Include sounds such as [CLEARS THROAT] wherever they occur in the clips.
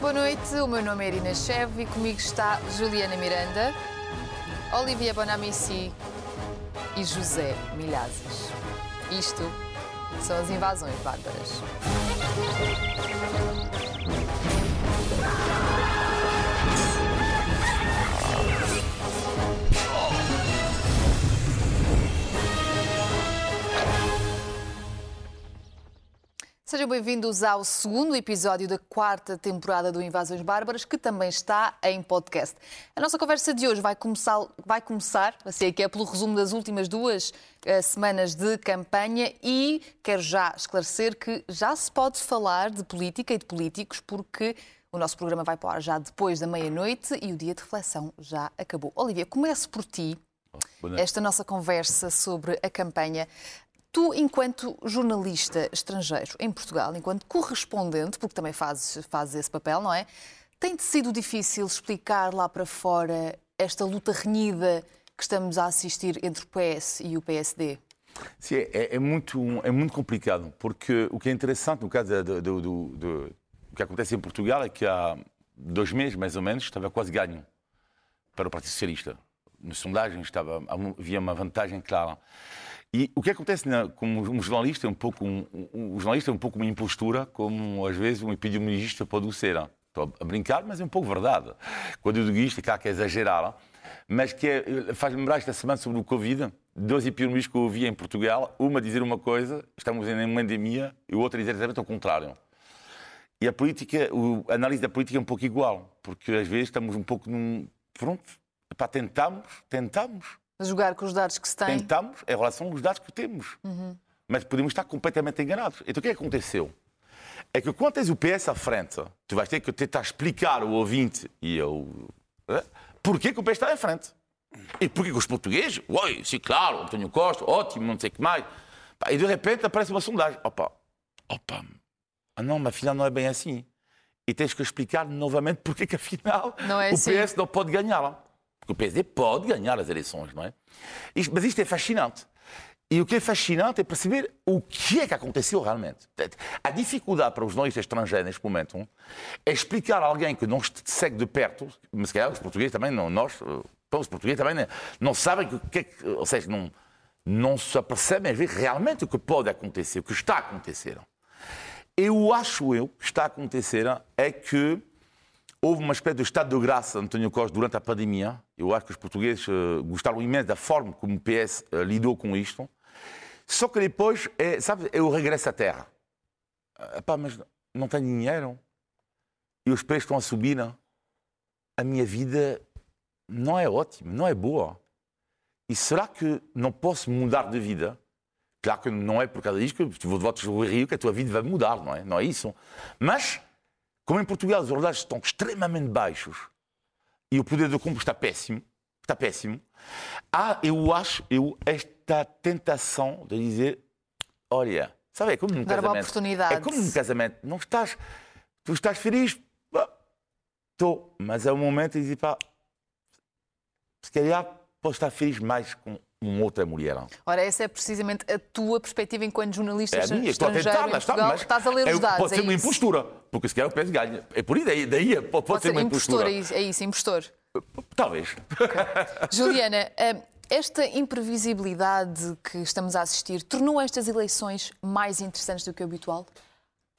Boa noite, o meu nome é Irina Chev e comigo está Juliana Miranda, Olivia Bonamici e José Milhazes. Isto são as invasões bárbaras. Sejam bem-vindos ao segundo episódio da quarta temporada do Invasões Bárbaras, que também está em podcast. A nossa conversa de hoje vai começar, vai começar assim é que é pelo resumo das últimas duas uh, semanas de campanha e quero já esclarecer que já se pode falar de política e de políticos, porque o nosso programa vai para já depois da meia-noite e o dia de reflexão já acabou. Olivia, começo por ti. Esta nossa conversa sobre a campanha. Tu, enquanto jornalista estrangeiro em Portugal, enquanto correspondente, porque também fazes, fazes esse papel, não é? Tem-te sido difícil explicar lá para fora esta luta renhida que estamos a assistir entre o PS e o PSD? Sim, é, é muito, é muito complicado, porque o que é interessante no caso do, do, do, do que acontece em Portugal é que há dois meses, mais ou menos, estava quase ganho para o Partido Socialista. Nas sondagens estava, havia uma vantagem clara. E o que acontece na, como um jornalista é um pouco um, um, um, jornalista é um pouco uma impostura, como às vezes um epidemiologista pode ser. Estou a brincar, mas é um pouco verdade. Quando eu digo isto, é claro que é exagerar, mas que é, faz-me lembrar esta semana sobre o Covid, dois epidemiologistas que eu ouvi em Portugal, uma dizer uma coisa, estamos em uma endemia, e o outro dizer exatamente o contrário. E a política, a análise da política é um pouco igual, porque às vezes estamos um pouco num. Pronto, para tentamos, tentamos, jogar com os dados que se têm. Tentamos em relação aos dados que temos. Uhum. Mas podemos estar completamente enganados. Então o que é que aconteceu? É que quando tens o PS à frente, tu vais ter que tentar explicar ao ouvinte e eu. Né, porquê que o PS está à frente. E porquê que os portugueses? Oi, sim, claro, António Costa, ótimo, não sei o que mais. E de repente aparece uma sondagem. Opa, opa, ah não, mas afinal não é bem assim. E tens que explicar novamente porquê que afinal é assim. o PS não pode ganhar. Porque o PSD pode ganhar as eleições, não é? Mas isto é fascinante. E o que é fascinante é perceber o que é que aconteceu realmente. A dificuldade para os jornalistas estrangeiros neste momento é explicar a alguém que não segue de perto, mas se calhar os portugueses também, não, nós, os portugueses também não, sabem o que é que, ou seja, não, não se apercebem realmente o que pode acontecer, o que está a acontecer. Eu acho eu que está a acontecer é que Houve uma espécie de estado de graça, António Costa, durante a pandemia. Eu acho que os portugueses uh, gostaram imenso da forma como o PS eh, lidou com isto. Só que depois, é, sabe, regresso à terra. Epá, mas não tenho dinheiro. E os preços estão a subir. Não? A minha vida não é ótima, não é boa. E será que não posso mudar de vida? Claro que não é por causa disso que vou votos do Rio que a tua vida vai mudar, não é? Não é isso. Mas como em Portugal os ordenados estão extremamente baixos e o poder do compra está péssimo, está péssimo, há, eu acho, eu, esta tentação de dizer, olha, sabe, é como num casamento. É como num casamento, não estás, tu estás feliz, estou, mas é o momento de dizer, pá, se calhar posso estar feliz mais com uma outra mulher. Ora, essa é precisamente a tua perspectiva enquanto jornalista é a minha, estou a tentar, mas, Portugal, mas estás a ler os é, dados. Pode ser é uma impostura, porque se calhar o PS ganha. É por aí, daí, daí pode, pode, ser, ser uma impostura. impostor. É isso, impostor. Talvez. Okay. Juliana, eh, esta imprevisibilidade que estamos a assistir tornou estas eleições mais interessantes do que o habitual?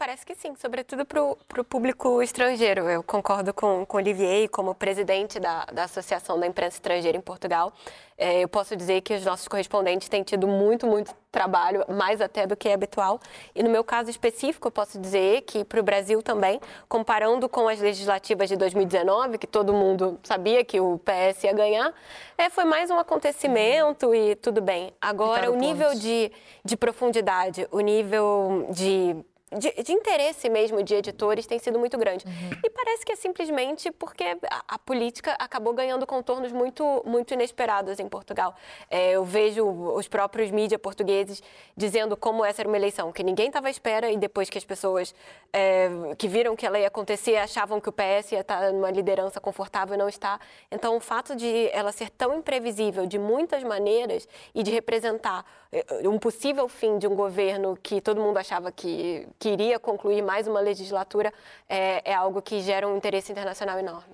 Parece que sim, sobretudo para o público estrangeiro. Eu concordo com, com o Olivier, como presidente da, da Associação da Imprensa Estrangeira em Portugal. É, eu posso dizer que os nossos correspondentes têm tido muito, muito trabalho, mais até do que é habitual. E no meu caso específico, eu posso dizer que para o Brasil também, comparando com as legislativas de 2019, que todo mundo sabia que o PS ia ganhar, é, foi mais um acontecimento e tudo bem. Agora, o nível de, de profundidade, o nível de de, de, interesse mesmo de editores tem sido muito grande. Uhum. E parece que é simplesmente porque a, a, política acabou ganhando contornos muito, muito inesperados em Portugal. É, eu vejo os próprios mídias portugueses dizendo como essa era uma eleição que ninguém estava à espera e depois que as pessoas é, que viram que ela ia acontecer achavam que o PS ia estar numa liderança confortável e não está. Então, o fato de ela ser tão imprevisível de muitas maneiras e de representar é, um possível fim de um governo que todo mundo achava que que iria concluir mais uma legislatura, é, é algo que gera um interesse internacional enorme.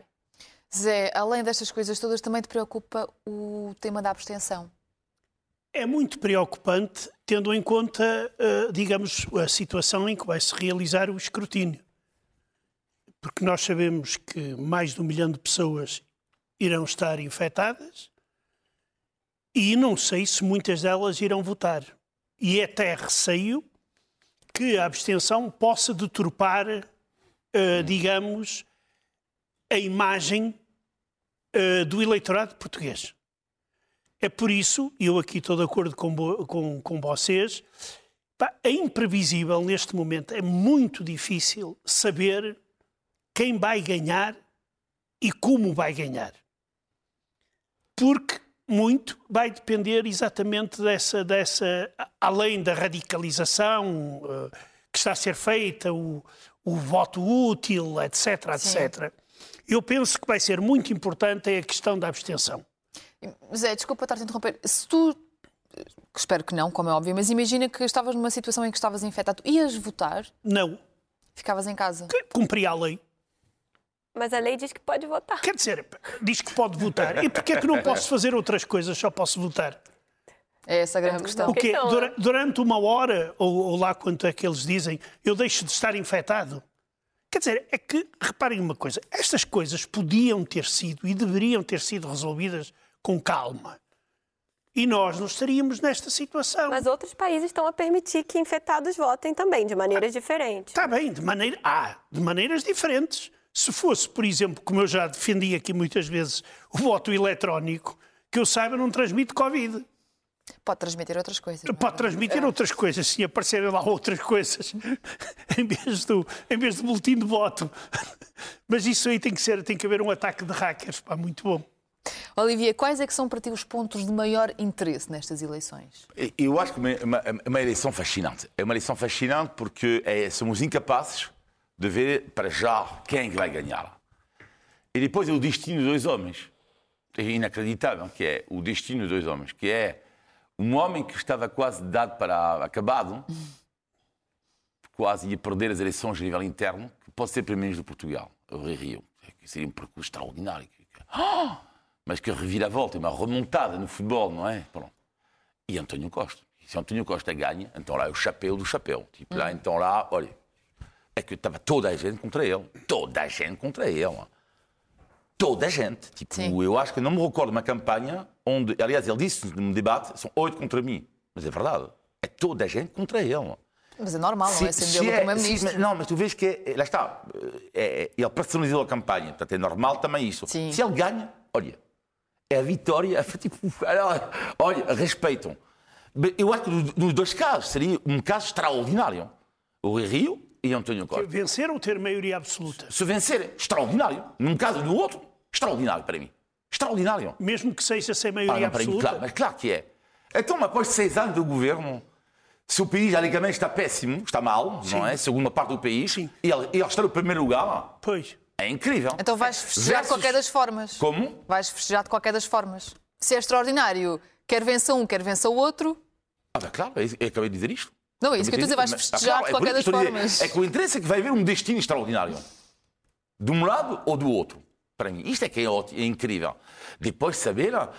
Zé, além destas coisas todas, também te preocupa o tema da abstenção? É muito preocupante, tendo em conta, uh, digamos, a situação em que vai se realizar o escrutínio. Porque nós sabemos que mais de um milhão de pessoas irão estar infectadas e não sei se muitas delas irão votar. E é até receio que a abstenção possa deturpar, uh, digamos, a imagem uh, do eleitorado português. É por isso, e eu aqui estou de acordo com, com, com vocês, pá, é imprevisível neste momento, é muito difícil saber quem vai ganhar e como vai ganhar. Porque muito vai depender exatamente dessa, dessa além da radicalização uh, que está a ser feita, o, o voto útil, etc, etc. Sim. Eu penso que vai ser muito importante a questão da abstenção. Zé, desculpa estar a interromper. Se tu, espero que não, como é óbvio, mas imagina que estavas numa situação em que estavas infectado, ias votar? Não. Ficavas em casa? Cumpria a lei. Mas a lei diz que pode votar. Quer dizer, diz que pode votar. E porquê é que não posso fazer outras coisas, só posso votar? É essa a grande questão. O quê? Durante uma hora, ou, ou lá quanto é que eles dizem, eu deixo de estar infectado? Quer dizer, é que, reparem uma coisa, estas coisas podiam ter sido e deveriam ter sido resolvidas com calma. E nós não estaríamos nesta situação. Mas outros países estão a permitir que infectados votem também, de maneiras ah, diferentes. Está bem, de, maneira, ah, de maneiras diferentes. Se fosse, por exemplo, como eu já defendi aqui muitas vezes, o voto eletrónico, que eu saiba não transmite Covid. Pode transmitir outras coisas. É? Pode transmitir é. outras coisas, se aparecerem lá outras coisas, [LAUGHS] em vez, do, em vez do boletim de voto. Mas isso aí tem que ser, tem que haver um ataque de hackers, pá, muito bom. Olivia, quais é que são para ti os pontos de maior interesse nestas eleições? Eu acho que é uma, uma eleição fascinante. É uma eleição fascinante porque é, somos incapazes de ver para já quem é vai ganhar. E depois é o destino dos dois homens. É inacreditável que é o destino dos dois homens, que é um homem que estava quase dado para acabado, quase ia perder as eleições a nível interno, que pode ser primeiro-ministro de Portugal, o Rio. Que seria um percurso extraordinário. Ah! Mas que reviravolta, uma remontada no futebol, não é? Pronto. E António Costa. Se António Costa ganha, então lá é o chapéu do chapéu. Tipo, lá, então lá, olha, é que estava toda a gente contra ele. Toda a gente contra ele toda a gente. Tipo, Sim. eu acho que não me recordo uma campanha onde, aliás, ele disse no debate, são oito contra mim. Mas é verdade. É toda a gente contra ele. Mas é normal, se, não é? Acendeu-lo é, como ministro. Não, mas tu vês que, é, lá está, é, é, ele personalizou a campanha, portanto é normal também isso. Sim. Se ele ganha, olha, é a vitória, [LAUGHS] tipo, olha, respeitam. Eu acho que nos dois casos seria um caso extraordinário. O Rio e António Costa. Vencer ou ter maioria absoluta? Se vencer, extraordinário. Num caso e no outro, Extraordinário para mim. Extraordinário. Mesmo que seja sem maioria ah, absoluta? Mim, claro, mas claro que é. Então, após seis anos do governo, se o país, alegremente, está péssimo, está mal, Sim. não é? Segundo a parte do país, Sim. e ele, ele está no primeiro lugar. Pois. É incrível. Então vais festejar Versus... de qualquer das formas. Como? Vais festejar de qualquer das formas. Se é extraordinário, quer vença um, quer vença o outro. Ah, bem, claro, eu acabei de dizer isto. Não, é isso que eu estou a dizer, vais festejar ah, de qualquer é das formas. É que o interesse é que vai haver um destino extraordinário. De um lado ou do outro para mim. Isto é que é, é incrível. Depois saber, uh,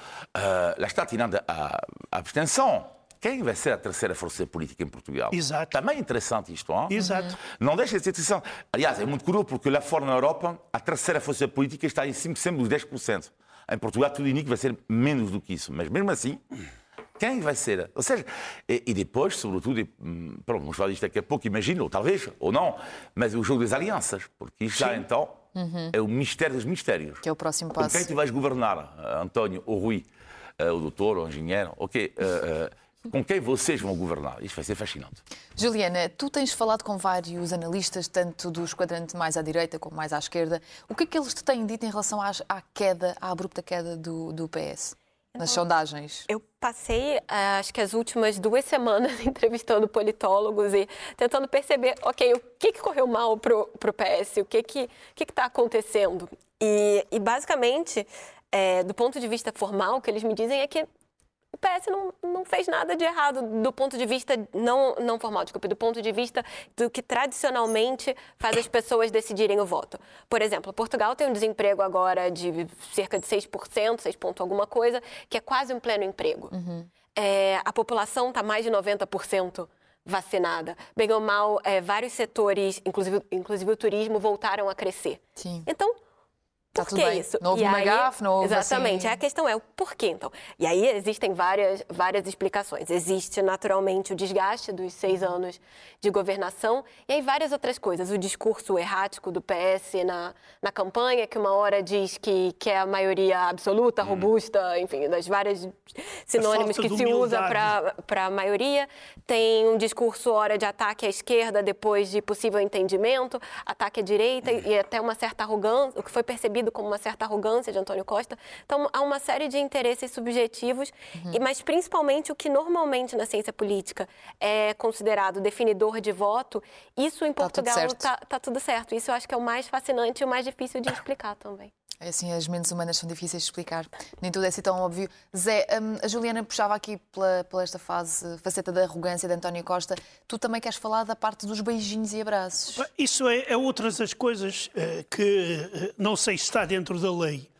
lá está tirando a, a, abstenção. Quem vai ser a terceira força política em Portugal? Exato. Também é interessante isto. Hein? Exato. Não deixa de ser interessante. Aliás, é muito curioso porque lá fora na Europa a terceira força política está em cima sempre dos 10%. Em Portugal tudo indica que vai ser menos do que isso. Mas mesmo assim, quem vai ser? Ou seja, e, e depois, sobretudo, e, hum, pronto, vamos falar disto daqui a pouco, imagino, ou talvez, ou não, mas o jogo das alianças. Porque isto já então Uhum. É o mistério dos mistérios. Que é o próximo passo. Com quem tu vais governar, eh, António ou Rui, uh, o doutor ou o engenheiro? Ok. Uh, uh, com quem vocês vão governar? Isto vai ser fascinante. Juliana, tu tens falado com vários analistas, tanto do esquadrante mais à direita como mais à esquerda. O que é que eles te têm dito em relação à, à queda, à abrupta queda do, do PS? Nas sondagens? Eu passei, eh, acho que as últimas duas semanas [LAUGHS] entrevistando politólogos e tentando perceber, ok, o que, que correu mal para o PS, o que que que está acontecendo. E, e basicamente, é, do ponto de vista formal, o que eles me dizem é que o PS não, não fez nada de errado do ponto de vista não, não formal, desculpe, do ponto de vista do que tradicionalmente faz as pessoas decidirem o voto. Por exemplo, Portugal tem um desemprego agora de cerca de 6%, 6 ponto alguma coisa, que é quase um pleno emprego. Uhum. É, a população está mais de 90% vacinada. Bem ou mal, é, vários setores, inclusive, inclusive o turismo, voltaram a crescer. Sim. Então, por tudo que bem. isso? Não houve E uma aí- gafe, não houve, Exatamente. assim- A questão é o porquê, então. E aí existem várias, várias explicações. Existe, naturalmente, o desgaste dos seis anos de governação e aí várias outras coisas. O discurso errático do PS na, na campanha, que uma hora diz que quer a maioria absoluta, robusta, enfim, das várias sinônimos que se usa para a maioria. Tem um discurso, hora de ataque à esquerda, depois de possível entendimento, ataque à direita e, e até uma certa arrogância, o que foi percebido como uma certa arrogância de Antônio Costa. Então, há uma série de interesses subjetivos, e, mas principalmente o que normalmente na ciência política é considerado definidor de voto, isso em Tá tudo Portugal está tá tudo certo. Isso eu acho que é o mais fascinante e o mais difícil de explicar também. É assim, as mentes humanas são difíceis de explicar. Nem tudo é assim tão óbvio. Zé, hum, a Juliana puxava aqui pela, pela esta fase, faceta da arrogância de António Costa. Tu também queres falar da parte dos beijinhos e abraços. Isso é, é outras das coisas eh, que eh, não sei se está dentro da lei,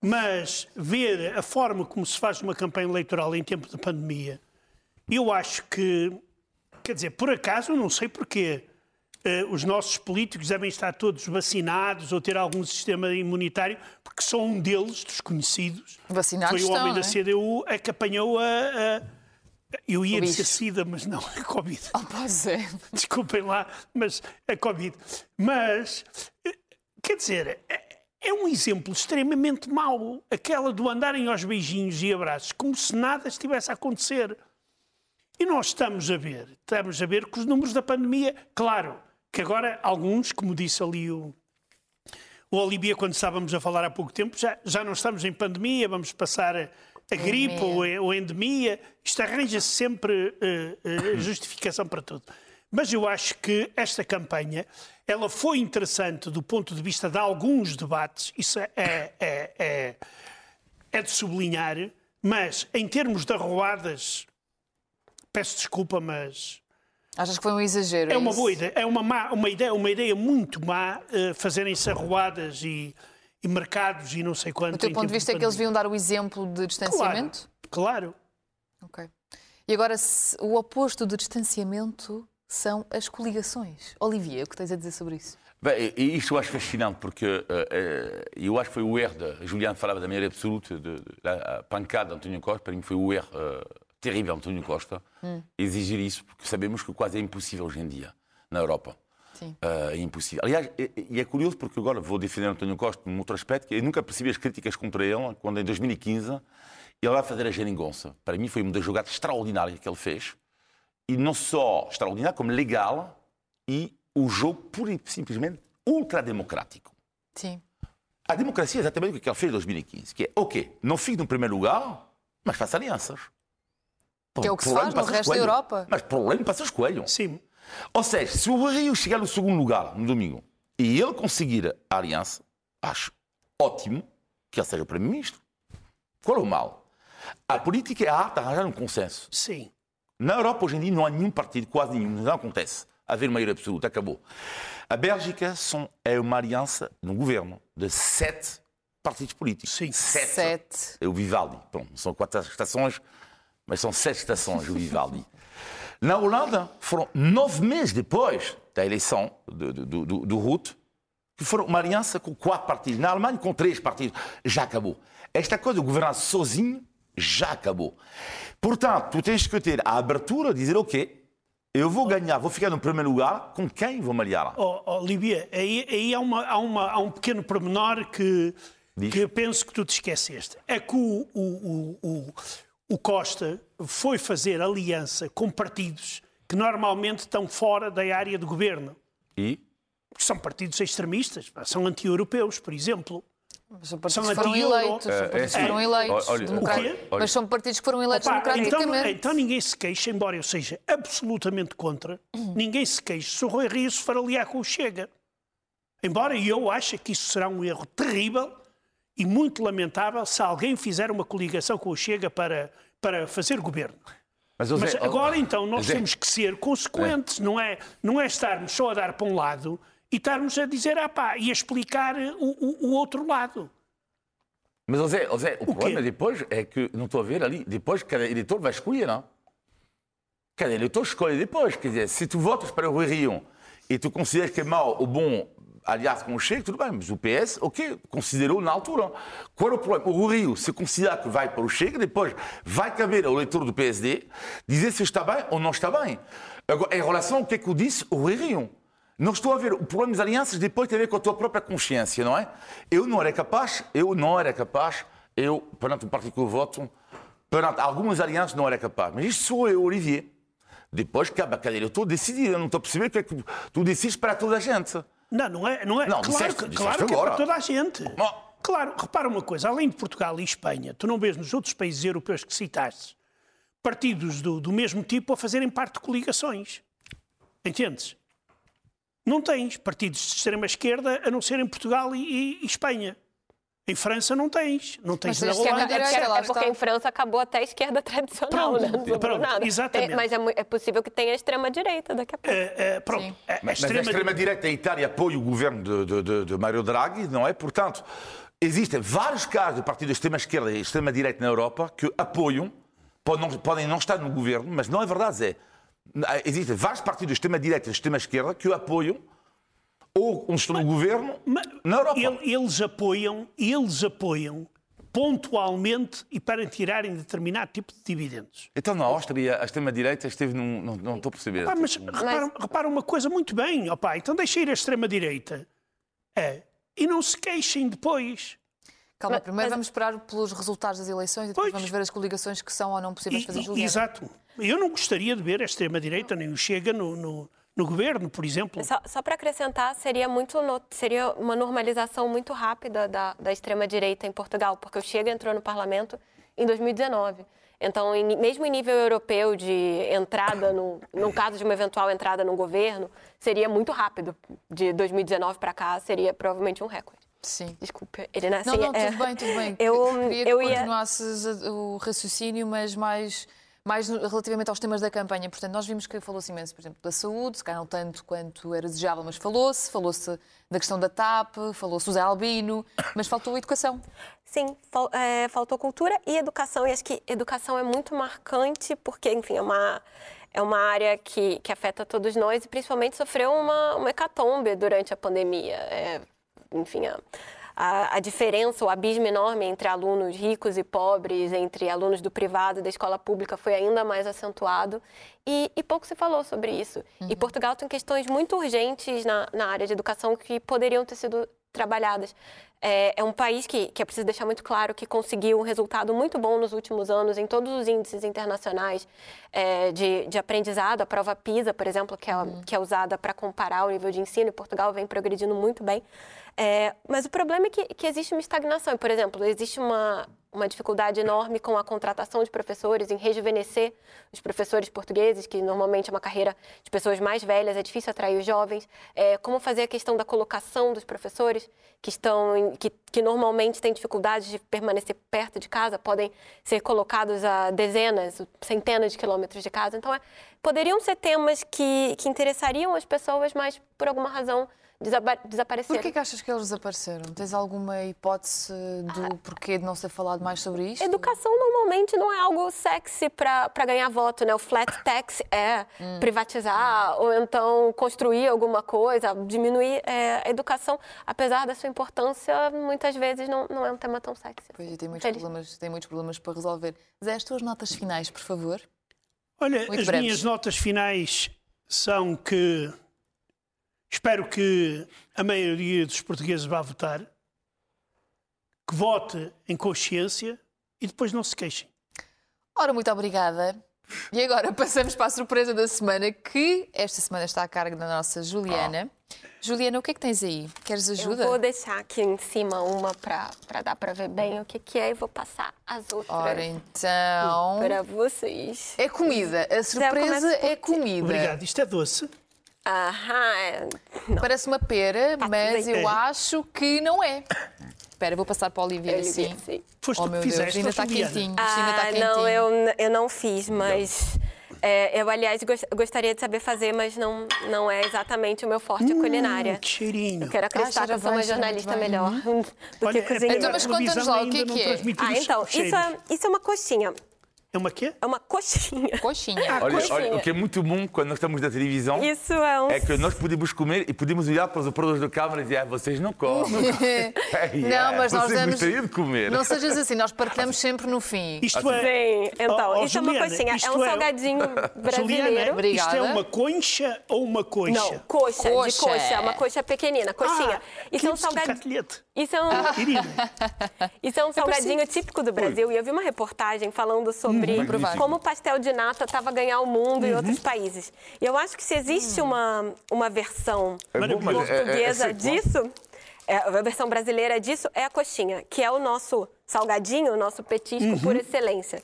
mas ver a forma como se faz uma campanha eleitoral em tempo de pandemia, eu acho que, quer dizer, por acaso, não sei porquê, eh, os nossos políticos devem estar todos vacinados ou ter algum sistema imunitário, porque só um deles, dos conhecidos, Vacinados foi o homem estão, da é? CDU a que apanhou a. a- eu ia dizer. SIDA, mas não, a Covid. Oh, pois é. [LAUGHS] Desculpem lá, mas é Covid. Mas, eh, quer dizer, é- é um exemplo extremamente mau. Aquela do andarem aos beijinhos e abraços, como se nada estivesse a acontecer. E nós estamos a ver, estamos a ver que os números da pandemia, claro, que agora alguns, como disse ali o, o Olivia quando estávamos a falar há pouco tempo, já, já não estamos em pandemia, vamos passar a, a gripe ou a, ou a endemia. Isto arranja-se sempre eh, eh, justificação para tudo. Mas eu acho que esta campanha ela foi interessante do ponto de vista de alguns debates, isso é, é, é, é de sublinhar, mas em termos de arruadas, peço desculpa, mas Achas que foi um exagero? é uma isso? boa ideia, é uma, má- uma ideia, uma ideia muito má eh, fazerem-se arruadas e, e mercados e não sei quanto. Do teu ponto de vista é que eles deviam dar o exemplo de distanciamento? Claro, claro. Ok. E agora, se o oposto do distanciamento são as coligações. Olivia, o que tens a dizer sobre isso? Bem, e isto eu acho fascinante, porque eh, eu acho que foi o erro, de, Juliano falava da maneira absoluta, de, de- a pancada de António Costa, para mim foi o erro eh, terrível António Costa, exigir isso, porque sabemos que quase é impossível hoje em dia, na Europa. Sim. Eh, é impossível. Aliás, e e é curioso porque agora vou defender António Costa num outro aspecto, que eu nunca percebi as críticas contra ele, quando em 2015 ele vai fazer a geringonça. Para mim foi uma das jogadas extraordinárias que ele fez, e não só extraordinário, como legal, e o jogo pura e simplesmente ultrademocrático. Sim. A democracia é exatamente o que ele fez em 2015, que é, ok, não fique no primeiro lugar, mas faça alianças. Que é o que se faz no resto da. Europa. Mas problema passa os coelhos. Sim. Ou seja, se o Rio chegar no segundo lugar no domingo e ele conseguir a aliança, acho ótimo que ele seja primeiro-ministro. Qual é o mal? A política é a arte de arranjar um consenso. Sim. Na Europa, hoje em dia, não há nenhum partido, quase nenhum, não acontece. Haver maioria absoluta, acabou. A Bélgica são, é uma aliança no governo de sete partidos políticos. Sim. Sete. Sete. É o Vivaldi. Pronto, são quatro estações, mas são sete estações, o Vivaldi. Na Holanda, foram nove meses depois da eleição do, do, do, do Rutte, que foram uma aliança com quatro partidos. Na Alemanha, com três partidos. Já acabou. Esta coisa de governar sozinho já acabou. Portanto, tu tens que ter a abertura de dizer, ok, eu vou ganhar, vou ficar no primeiro lugar, com quem vou me aliar? Oh, oh, Líbia, aí, aí há, uma- há uma- há um pequeno pormenor que, Diz. que eu penso que tu te esqueceste. É que o, o- o- o- o Costa foi fazer aliança com partidos que normalmente estão fora da área de governo. E? Porque são partidos extremistas, são anti-europeus, por exemplo. Mas são partidos São que foram eleitos. São partidos que assim, foram eleitos. olha, o quê? Mas são partidos que foram eleitos Opa, então, democraticamente. então ninguém se queixa, embora eu seja absolutamente contra, [CLEARS THROAT] ninguém se queixa se o Rui Rio se for aliar com o Chega. Embora eu ache que isso será um erro terrível e muito lamentável se alguém fizer uma coligação com o Chega para, para fazer governo. Mas, Mas agora então nós temos que ser consequentes, não é, não é estarmos só a dar para um lado e estarmos a dizer, ah pá, e a explicar o, o- o outro lado. Mas, José, José, o, quê? problema depois é que, não estou a ver ali, depois cada eleitor vai escolher, não? Cada eleitor escolhe depois. Quer dizer, se tu votas para o Rui Rio e tu consideras que é mau ou bom aliás com o Chega, tudo bem, mas o PS, ok, considerou na altura. Qual é o problema? O Rio, se considerar que vai para o Chega, depois vai caber ao eleitor do PSD dizer se está bem ou não está bem. Agora, em relação ao que é que eu disse, o Rio. Não estou a ver. O problema das alianças depois tem a ver com a tua própria consciência, não é? Eu não era capaz, eu não era capaz, eu, perante o partido que eu voto, perante algumas alianças não era capaz. Mas isto sou eu, Olivier. Depois cabe a cada eleitor decidir. Eu não estou a perceber o que é que tu decides para toda a gente. Não, não é. Não é Não, claro disseste- que, disseste claro que é para toda a gente. Bom. Claro, repara uma coisa: além de Portugal e Espanha, tu não vês nos outros países europeus que citaste partidos do, do mesmo tipo a fazerem parte de coligações. Entendes? Não tens partidos de extrema-esquerda a não ser em Portugal e, e- e Espanha. Em França não tens. Não tens Mas na esquerda Holanda. É, lá é porque em França acabou até a esquerda tradicional, Pronto, né? Não sobrou pronto, nada. exatamente. É, mas é, é possível que tenha a extrema-direita daqui a pouco. Eh, eh, pronto, a- a Mas a extrema- extrema-direita em Itália apoia o governo de, de, de, de Mário Draghi, não é? Portanto, existem vários casos de partidos de extrema-esquerda e extrema-direita na Europa que apoiam, podem não, podem não estar no governo, mas não é verdade, Zé. Existem vários partidos de extrema-direita e de extrema-esquerda que o apoiam ou estão no governo Ma- na Europa. ele- eles apoiam, eles apoiam pontualmente e para tirarem determinado tipo de dividendos. Então, na Áustria, a extrema-direita esteve num... Não, não estou a perceber. Pá, mas Tipo, repara, repara uma coisa muito bem, opá, então deixa ir a extrema-direita. É. E não se queixem depois. Calma, Mas- primeiro mas- vamos esperar pelos resultados das eleições e depois Pois. vamos ver as coligações que são ou não possíveis E- fazer julgar. exato. Eu não gostaria de ver a extrema-direita nem o Chega no, no, no governo, por exemplo. Só, só para acrescentar, seria, muito no- seria uma normalização muito rápida da, da extrema-direita em Portugal, porque o Chega entrou no parlamento em 2019. Então, em- mesmo em nível europeu de entrada, no, no caso de uma eventual entrada no governo, seria muito rápido. De 2019 para cá, seria provavelmente um recorde. Sim. Desculpe, ele não, Não, assim, não, é- tudo bem, tudo bem. Eu, Queria que eu ia... continuasses o raciocínio, mas mais, mais relativamente aos temas da campanha. Portanto, nós vimos que falou-se imenso, por exemplo, da saúde, se calhar não tanto quanto era desejável, mas falou-se. Falou-se da questão da TAP, falou-se do Zé Albino, mas faltou a educação. Sim, fal- é, faltou cultura e educação. E acho que educação é muito marcante, porque, enfim, é uma, é uma área que, que afeta todos nós e principalmente sofreu uma, uma hecatombe durante a pandemia. É, enfim, a, a, a diferença, o abismo enorme entre alunos ricos e pobres, entre alunos do privado e da escola pública foi ainda mais acentuado. E, e pouco se falou sobre isso. E Portugal tem questões muito urgentes na, na área de educação que poderiam ter sido trabalhadas. É, é um país que, que é preciso deixar muito claro que conseguiu um resultado muito bom nos últimos anos em todos os índices internacionais é, de, de aprendizado. A prova PISA, por exemplo, que é, que é usada para comparar o nível de ensino, e Portugal vem progredindo muito bem. É, mas o problema é que, que existe uma estagnação. Por exemplo, existe uma, uma dificuldade enorme com a contratação de professores, em rejuvenescer os professores portugueses, que normalmente é uma carreira de pessoas mais velhas, é difícil atrair os jovens. É, como fazer a questão da colocação dos professores, que estão em- que, que normalmente têm dificuldade de permanecer perto de casa, podem ser colocados a dezenas, centenas de quilômetros de casa. Então, é, poderiam ser temas que, que interessariam as pessoas, mas por alguma razão desapareceram. Porquê que achas que eles desapareceram? Tens alguma hipótese do porquê de não ser falado mais sobre isto? Educação normalmente não é algo sexy para ganhar voto, né? O flat tax é privatizar ou então construir alguma coisa, diminuir é, a educação. Apesar da sua importância, muitas vezes não, não é um tema tão sexy. Pois, e tem muitos, Feliz. problemas, tem muitos problemas para resolver. Zé, as tuas notas finais, por favor. Olha, Muito as breves. minhas notas finais são que espero que a maioria dos portugueses vá votar, que vote em consciência e depois não se queixem. Ora, muito obrigada. E agora passamos para a surpresa da semana, que esta semana está a cargo da nossa Juliana. Juliana, o que é que tens aí? Queres ajuda? Eu vou deixar aqui em cima uma para dar para ver bem o que, que é e vou passar as outras Ora, então. para vocês. É comida. A surpresa é comida. Obrigado. Isto é doce. Aham, é- Parece uma pera, Tá mas tudo bem. eu É. acho que não é. Espera, vou passar para a Olivia, Olivia, sim. sim. Foste Oh tu meu que Deus, fizeste, ainda está Juliana? quentinho. isto ainda está Ah, quentinho. não, eu, n- eu não fiz, mas é, eu, aliás, gos- gostaria de saber fazer, mas não, não é exatamente o meu forte a culinária. Hum, que cheirinho. Eu quero acreditar cheira que eu sou bem, uma cheira jornalista bem. melhor [LAUGHS] do Olha, que é cozinheira. Então, porque mas conta-nos televisão lá, o que é ainda não que é? Ah, os então, cheiros. isso é, isso é uma coxinha. É uma quê? É uma coxinha. [LAUGHS] Coxinha. Olha, coxinha. olha, o que é muito bom quando nós estamos na televisão Isso é um... é que nós podemos comer e podemos olhar para os operadores da câmara e dizer, ah, vocês não comem. [LAUGHS] [LAUGHS] Não, é, mas nós vocês damos. de comer. Não sejas assim, nós partilhamos sempre no fim. Isto é. Sim, então, Oh, oh, isso é uma Juliana, coxinha. É isto um é- salgadinho Juliana, brasileiro. Obrigada. isto é uma concha ou uma coxa? Não, coxa, de Coxa. coxa, uma coxa pequenina, coxinha. Ah, isso é um salgadinho. Isso é um, [LAUGHS] Isso é um salgadinho típico do Brasil. E eu vi uma reportagem falando sobre Magnífico. como o pastel de nata estava a ganhar o mundo em Uhum. outros países. E eu acho que se existe uma, uma versão É bom, mas é- é- é portuguesa não? disso, é, a versão brasileira disso é a coxinha, que é o nosso salgadinho, o nosso petisco Uhum. por excelência.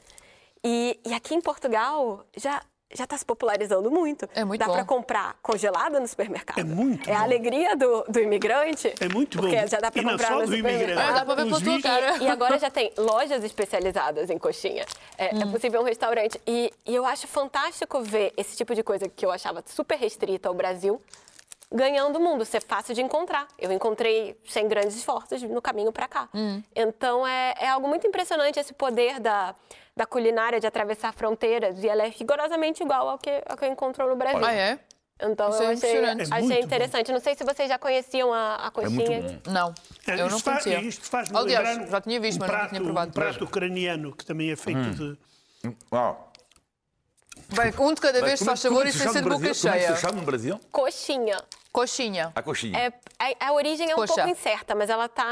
E, e aqui em Portugal já já está se popularizando muito. É muito Dá para comprar congelada no supermercado. É muito É a bom. alegria do, do imigrante. é muito bom. Porque já dá para não comprar só no do supermercado. imigrante. Ah, dá para ver cara. E agora já tem lojas especializadas em coxinha. É, é possível um restaurante. E, e eu acho fantástico ver esse tipo de coisa que eu achava super restrita ao Brasil ganhando o mundo, ser fácil de encontrar. Eu encontrei sem grandes esforços no caminho para cá. Então é, é algo muito impressionante esse poder da, da culinária de atravessar fronteiras e ela é rigorosamente igual ao que, ao que eu encontro no Brasil. Ah, é? Então Isso eu é achei, impressionante. É achei interessante. Não sei se vocês já conheciam a, a É coxinha. bom. Não. É, Eu não isto, faz, conhecia. isto faz-me Aliás, lembrar já tinha visto, um mas não prato, tinha provado. Um prato ucraniano que também é feito Hum. de. Uau. Bem, um de cada vez, é- faz favor, é e sem ser de boca Brasil? Como é que cheia. se chama no Brasil? Coxinha. Coxinha. A coxinha. É, a, a origem é um Coxa. pouco incerta, mas ela está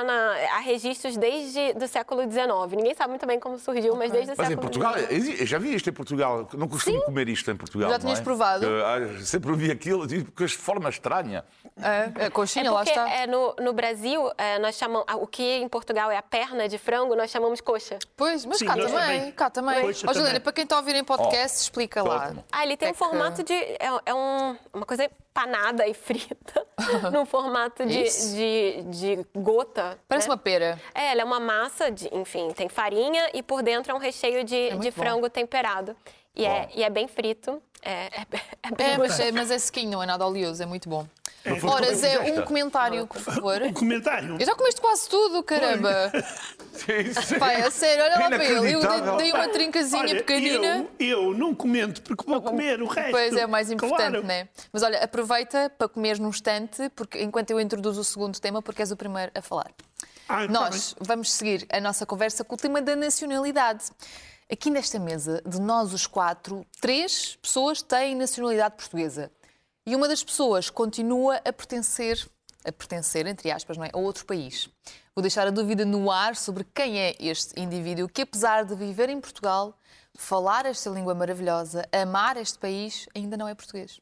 há registros desde do século XIX. Ninguém sabe muito bem como surgiu, mas desde o Mas em século Portugal, XIX. eu já vi isto em Portugal. Não costumo comer isto em Portugal. Já não tinhas é? provado? Eh, ah, sempre vi aquilo tipo, com esta forma estranha. É, a coxinha, É lá porque está. é, no, no Brasil, é, nós chamamos, o que em Portugal é a perna de frango, nós chamamos coxa. Pois, mas Sim, cá também, também. cá também. Coxa Ó, Juliana, também. para quem está a ouvir em podcast, explica lá. ótimo. Ah, ele tem É um formato de. É, é um- uma coisa panada e frita, [LAUGHS] num formato de, de, de gota. Parece né? uma pera. É, ela é uma massa, de, enfim, tem farinha e por dentro é um recheio de, muito de bom. frango temperado. E é, e é bem frito. É, é, é bem É, mas é, mas é sequinho, não é nada oleoso, é muito bom. Ora, comer Zé, um comentário, por favor. Um comentário. Eu já comeste quase tudo, caramba. [LAUGHS] Sim, sim. Pai, a sério, olha lá para ele. Eu dei, uma trincazinha Olha, pequenina. Eu, eu não comento porque vou comer o resto. Pois é, o mais importante, claro. né? Mas olha, aproveita para comeres num instante, porque, enquanto eu introduzo o segundo tema, porque és o primeiro a falar. Ah, tá Nós vamos seguir a nossa conversa com o tema da nacionalidade. Aqui nesta mesa, de nós os quatro, três pessoas têm nacionalidade portuguesa. E uma das pessoas continua a pertencer, a pertencer, entre aspas, não é, a outro país. Vou deixar a dúvida no ar sobre quem é este indivíduo que, apesar de viver em Portugal, falar esta língua maravilhosa, amar este país, ainda não é português.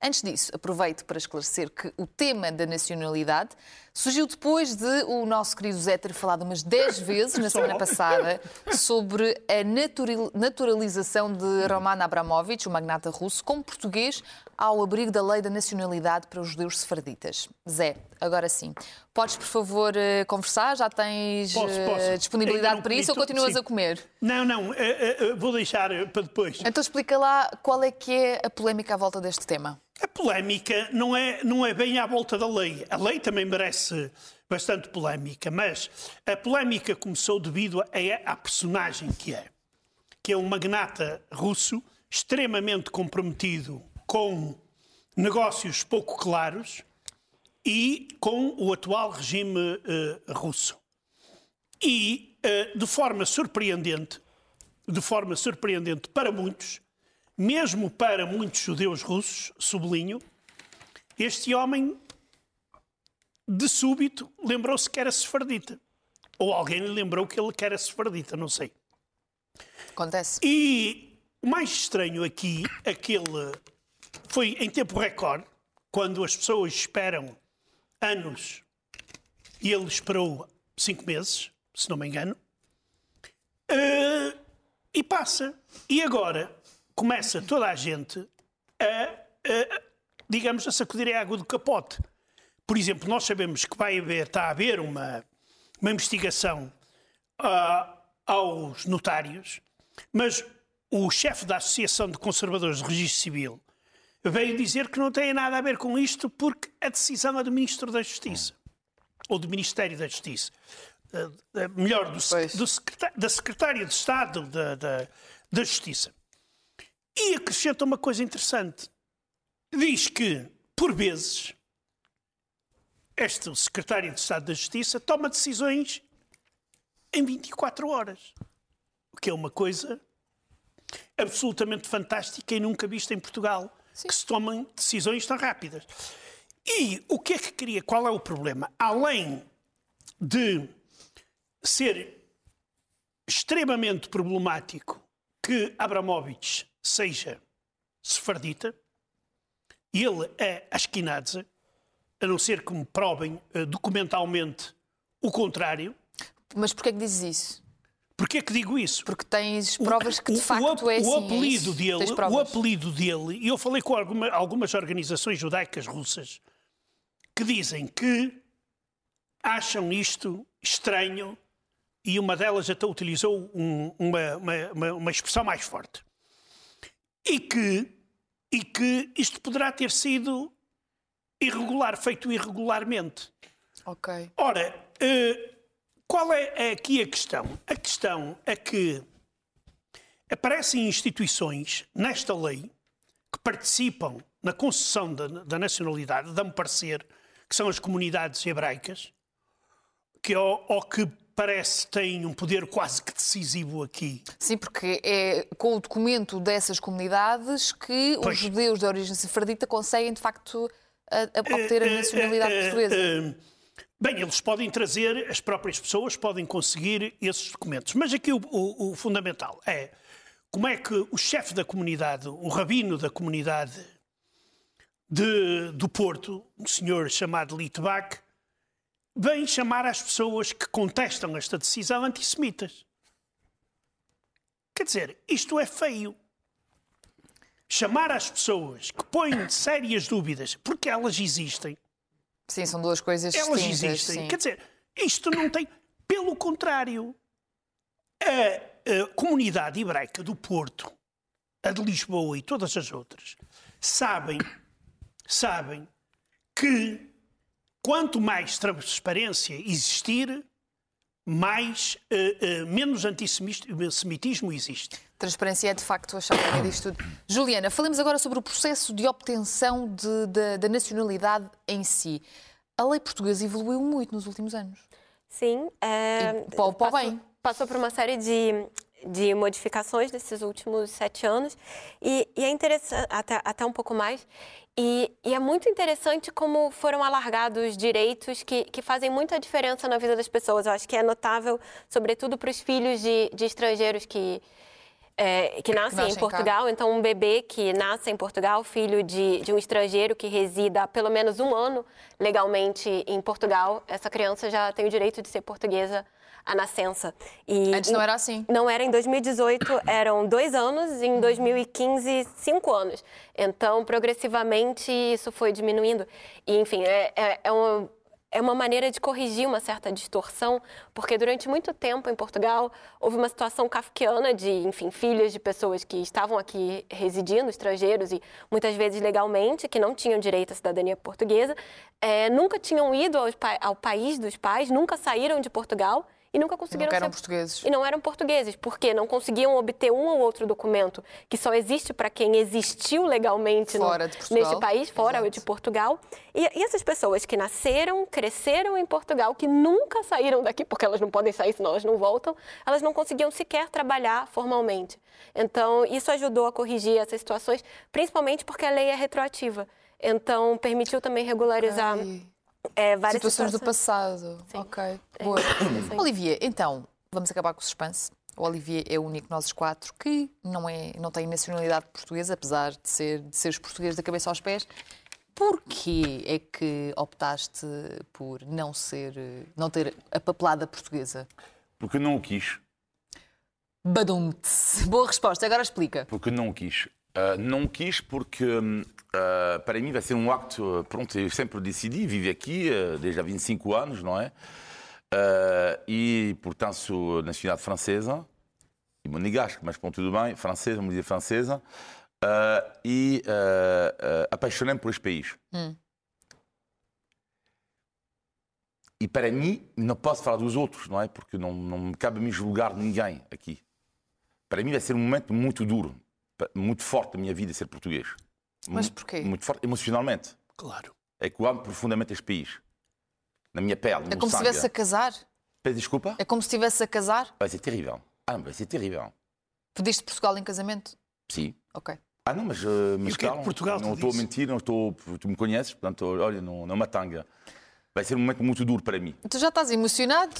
Antes disso, aproveito para esclarecer que o tema da nacionalidade surgiu depois de o nosso querido Zé ter falado umas 10 vezes na semana passada [LAUGHS] sobre a natural- naturalização de Roman Abramovich, o magnata russo, como português ao abrigo da lei da nacionalidade para os judeus sefarditas. Zé, agora sim. Podes, por favor, eh, conversar? Já tens Posso, eh, posso. Disponibilidade não para isso ou continuas sim. a comer? Não, não, eh, vou deixar para depois. Então explica lá qual é que é a polémica à volta deste tema. A polémica não é, não é bem à volta da lei. A lei também merece bastante polémica, mas a polémica começou devido a, à personagem que é. Que é um magnata russo extremamente comprometido com negócios pouco claros e com o atual regime eh, russo. E, eh, de forma surpreendente, de forma surpreendente para muitos, mesmo para muitos judeus russos, sublinho, este homem, de súbito, lembrou-se que era sefardita. Ou alguém lhe lembrou que ele que era sefardita, não sei. Acontece. E o mais estranho aqui é que ele foi em tempo recorde, quando as pessoas esperam anos, e ele esperou cinco meses, se não me engano, eh, e passa. E agora começa toda a gente a, a, digamos, a sacudir a água do capote. Por exemplo, nós sabemos que vai haver, está a haver uma, uma investigação ah, aos notários, mas o chefe da Associação de Conservadores de Registro Civil veio dizer que não tem nada a ver com isto porque a decisão é do Ministro da Justiça, ou do Ministério da Justiça. Uh, uh, melhor, do, do secretário, da Secretária de Estado da, da, da Justiça. E acrescenta uma coisa interessante. Diz que, por vezes, este Secretário de Estado da Justiça toma decisões em 24 horas. O que é uma coisa absolutamente fantástica e nunca vista em Portugal, que se tomem decisões tão rápidas. E o que é que queria? Qual é o problema? Além de ser extremamente problemático que Abramovich seja sefardita, ele é Ashkenazes, a não ser que me provem eh, documentalmente o contrário. Mas porquê é que dizes isso? Porquê é que digo isso? Porque tens provas que de O- facto o, é assim. o é apelido isso? dele, Tens o provas? apelido dele, e eu falei com alguma- algumas organizações judaicas russas que dizem que acham isto estranho e uma delas até utilizou um- uma- uma- uma expressão mais forte. E que, e que isto poderá ter sido irregular, feito irregularmente. Ok. Ora, eh, qual é aqui a questão? A questão é que aparecem instituições nesta lei que participam na concessão da, da nacionalidade, dão parecer, que são as comunidades hebraicas, que ao, ao que parece têm um poder quase que decisivo aqui. Sim, porque é com o documento dessas comunidades que Pois. os judeus de origem sefardita conseguem, de facto, a- a obter a nacionalidade Eh, eh, portuguesa. eh, Bem, eles podem trazer, as próprias pessoas podem conseguir esses documentos. Mas aqui o, o- o fundamental é como é que o chefe da comunidade, o rabino da comunidade de- do Porto, um senhor chamado Litbach, vem chamar as pessoas que contestam esta decisão antissemitas. Quer dizer, isto é feio. Chamar as pessoas que põem sérias dúvidas, porque elas existem, Sim, são duas coisas elas distintas. existem. sim. Quer dizer, isto não tem. Pelo contrário, a, a comunidade hebraica do Porto, a de Lisboa e todas as outras, sabem, sabem que quanto mais transparência existir, mais, eh, eh, menos antissemitismo existe. Transparência é, de facto, a chave disto tudo. Juliana, falemos agora sobre o processo de obtenção de- de- da nacionalidade em si. A lei portuguesa evoluiu muito nos últimos anos. Sim. É, E passou, bem. passou por uma série de, de modificações nesses últimos sete anos. E, e é interessante, até, até um pouco mais. E, e é muito interessante como foram alargados direitos que, que fazem muita diferença na vida das pessoas. Eu acho que é notável, sobretudo para os filhos de, de estrangeiros que, é, que nascem em. Portugal. Então, um bebê que nasce em Portugal, filho de, de um estrangeiro que resida há pelo menos um ano legalmente em Portugal, essa criança já tem o direito de ser portuguesa à nascença. E Antes não era assim. Não era em 2018, eram dois anos, em 2015, cinco anos. Então, progressivamente, isso foi diminuindo. E, enfim, é, é, é uma, é uma maneira de corrigir uma certa distorção, porque durante muito tempo em Portugal houve uma situação kafkiana de, enfim, filhos de pessoas que estavam aqui residindo, estrangeiros, e muitas vezes legalmente, que não tinham direito à cidadania portuguesa, eh, nunca tinham ido pa- ao país dos pais, nunca saíram de Portugal e nunca conseguiram eram ser portugueses. e não eram portugueses, porque não conseguiam obter um ou outro documento que só existe para quem existiu legalmente no- neste país, fora Exato. de Portugal. E, e essas pessoas que nasceram, cresceram em Portugal, que nunca saíram daqui, porque elas não podem sair, senão elas não voltam, elas não conseguiam sequer trabalhar formalmente. Então, isso ajudou a corrigir essas situações, principalmente porque a lei é retroativa. Então, permitiu também regularizar Ok. É, várias Situações do situações. passado. Sim. Ok. Boa. interessante. Olivier, então, vamos acabar com o suspense. O Olivier é o único de nós quatro que não, é, não tem nacionalidade portuguesa, apesar de ser de seres português da cabeça aos pés. Porquê é que optaste por não ser, não ter a papelada portuguesa? Porque não o quis. Badum-te. Boa resposta, agora explica. Porque não o quis. Ah, não quis porque, ah, para mim, vai ser um acto. ah, Pronto, eu sempre decidi, vivo aqui ah, desde há 25 anos, não é? Uh, e, portanto, sou nacionalidade francesa, e monegasque, mas bom, tudo bem, francesa, dizer francesa, uh, e uh, apaixonei-me por este país. Hum. E para mim, não posso falar dos outros, não é? Porque não, não me cabe mim julgar ninguém aqui. Para mim vai ser um momento muito duro, muito forte da minha vida ser português. Mas porquê? Muito forte emocionalmente. Claro. É que eu amo profundamente este país. Na minha pele, É como se estivesse a casar? Peço desculpa? É como se estivesse a casar? Vai ser terrível. Ah, vai ser terrível. Pediste Portugal em casamento? Sim. Ok. Ah, não, mas, uh, mas o que é que Portugal não estou a mentir, não estou, tu me conheces, portanto, olha, não, não é uma tanga. Vai ser um momento muito duro para mim. Tu já estás emocionado?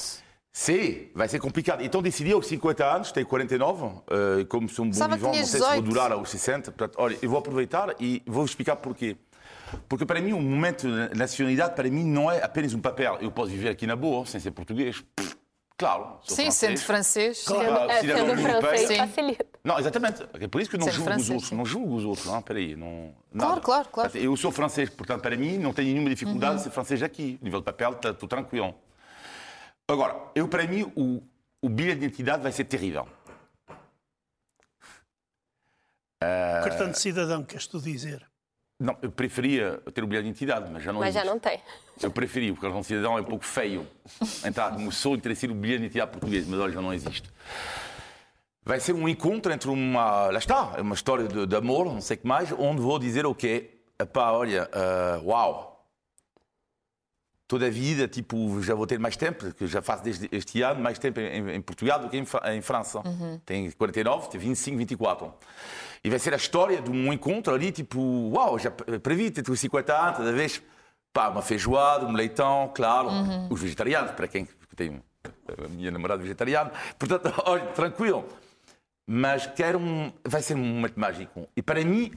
Sim, vai ser complicado. Então decidi aos 50 anos, tenho 49, uh, como sou um bom que não sei se vou 18. durar aos 60. Portanto, olha, eu vou aproveitar e vou explicar porquê. Porque para mim, um momento de nacionalidade, para mim, não é apenas um papel. Eu posso viver aqui na boa, sem ser português. Claro, sou Sim, francês. sendo francês. Claro. É, cidadão sendo europeu. francês Sim. facilita. Não, exatamente. É por isso que eu não Sendo julgo francês, os outros. sim. Não julgo os outros. Não, peraí. Não, Claro, nada. claro, claro. Portanto, Eu sou francês, portanto, para mim, não tenho nenhuma dificuldade Uhum. de ser francês aqui. nível de papel, está tudo tranquilo. Agora, eu, para mim, o, o bilhete de identidade vai ser terrível. O cartão de cidadão, queres tu dizer? Não, eu preferia ter o bilhete de identidade, mas já não Mas já existe. não tem. Eu preferi, porque o cartão de cidadão é um pouco feio. Entrar como sou ter sido o bilhete de identidade português, mas olha, já não existe. Vai ser um encontro entre uma. Lá está, é uma história de, de amor, não sei o que mais, onde vou dizer o quê? Epá, olha, ah, uau! Toda a vida, tipo, já vou ter mais tempo, que já faço desde este ano mais tempo em, em Portugal do que em, em França. Tenho 49, tenho 25, 24. E vai ser a história de um encontro ali, tipo, uau, já previ ter 50 anos, toda vez, pá, uma feijoada, um leitão, claro, os vegetarianos, para quem tem a minha namorada vegetariana. Portanto, [LAUGHS] olha, tranquilo. Mas quero um, vai ser um momento mágico. E para mim,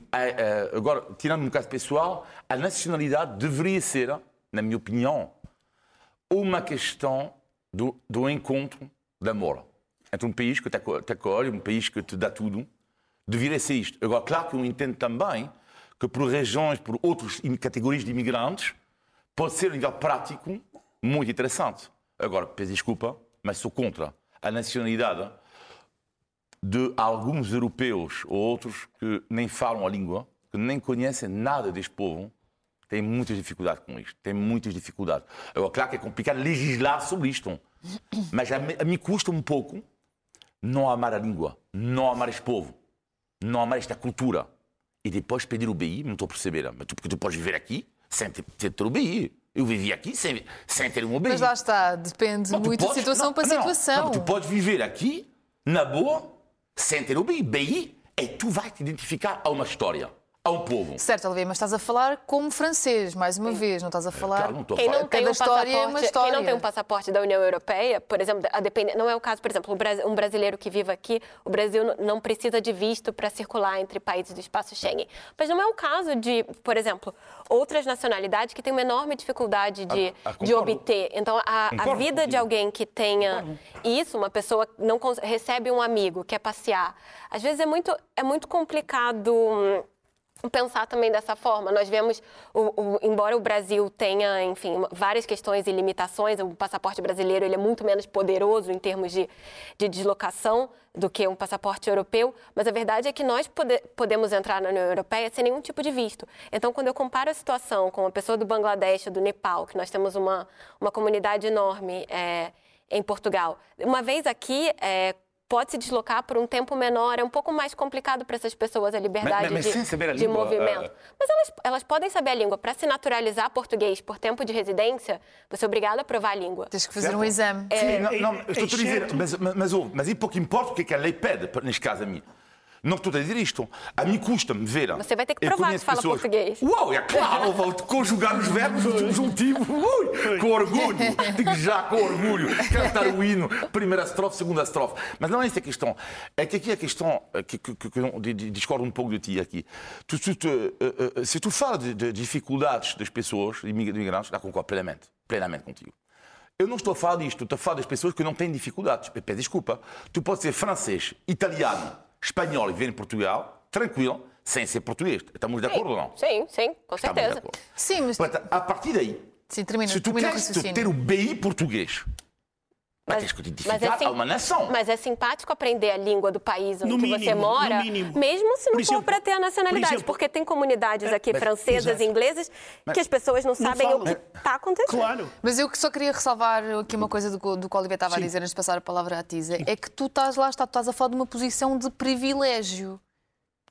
agora, tirando um caso pessoal, a nacionalidade deveria ser, na minha opinião, uma questão do, do encontro de amor entre um país que te aco- te acolhe, um país que te dá tudo. Deveria ser isto. Agora, claro que eu entendo também que por regiões, por outras categorias de imigrantes, pode ser, a nível prático, muito interessante. Agora, peço desculpa, mas sou contra a nacionalidade de alguns europeus ou outros que nem falam a língua, que nem conhecem nada deste povo, têm muitas dificuldades com isto. Têm muitas dificuldades. Agora, claro que é complicado legislar sobre isto, mas a mim custa um pouco não amar a língua, não amar este povo, não amar esta cultura. E depois pedir o BI, não estou a perceber. Mas tu, porque tu podes viver aqui sem ter, sem ter o BI. Eu vivi aqui sem, sem ter um BI. Mas lá está, depende tu muito de podes- situação não, para não, situação. não, tu podes viver aqui, na boa, sem ter o BI. BI é tu vai te identificar a uma história, a um povo. Certo, Olivier, mas estás a falar como francês, mais uma vez, não estás a falar. Claro, não estou a Quem falar. não, tem Cada um história é passaporte, uma quem história. não tem um passaporte da União Europeia, por exemplo, a depender, não é o caso, por exemplo, um bra- brasileiro que vive aqui, o Brasil não precisa de visto para circular entre países do espaço Schengen. Mas não é o caso de, por exemplo, outras nacionalidades que têm uma enorme dificuldade de, Ah, ah, de obter. Então, a, a vida de alguém que tenha isso, uma pessoa que não recebe um amigo, quer passear, às vezes é muito, é muito complicado. Pensar também dessa forma. Nós vemos, o- o- embora o Brasil tenha, enfim, várias questões e limitações, o passaporte brasileiro ele é muito menos poderoso em termos de, de deslocação do que um passaporte europeu, mas a verdade é que nós pode- podemos entrar na União Europeia sem nenhum tipo de visto. Então, quando eu comparo a situação com uma pessoa do Bangladesh, do Nepal, que nós temos uma, uma comunidade enorme é, em Portugal, uma vez aqui, é, pode se deslocar por um tempo menor, é um pouco mais complicado para essas pessoas a liberdade Mas- mas de, a de língua, movimento. ah, Mas elas, elas podem saber a língua. Para se naturalizar português por tempo de residência, você é obrigado a provar a língua. Tens que fazer Certo. um exame. Sim, não, é- não, eu estou a dizer, exceto- mas, mas, mas, mas e pouco importa o que é que a lei pede, neste caso a mim. Não estou a dizer isto. A mim custa-me ver. Você vai ter que Eu provar conheço que fala pessoas- português. Uau, é claro, vou conjugar os verbos do juntivo. Ui, com orgulho. Digo já com orgulho. Cantar o hino, primeira estrofe, segunda estrofe. Mas não é essa a questão. É que aqui a questão, eh, que, que, que, que discordo um pouco de ti aqui. Tu, tu, tu, eh, eh, se tu falas de, de dificuldades das pessoas, de imigrantes, já concordo plenamente, plenamente contigo. Eu não estou a falar disto, estou a falar das pessoas que não têm dificuldades. Peço desculpa. Tu podes ser francês, italiano, espanhol e viver em Portugal, tranquilo, sem ser português. Estamos de acordo ou não? Sim, sim, com certeza. Sim, mas. Portanto, a partir daí, Sim, termina, se tu termina queres ter o BI português, Mas tens que te identificar a uma nação. Mas é simpático aprender a língua do país onde No você mínimo, mora, no mínimo. mesmo se não Por exemplo- for para ter a nacionalidade. por exemplo- porque tem comunidades aqui mas- francesas e inglesas que as pessoas não sabem o que está acontecendo. Claro. Mas eu que só queria ressalvar aqui uma coisa do, que- do que o Olivier estava a Sim. dizer antes de passar a palavra à Tisa. É que tu estás lá, está- tu estás a falar de uma posição de privilégio.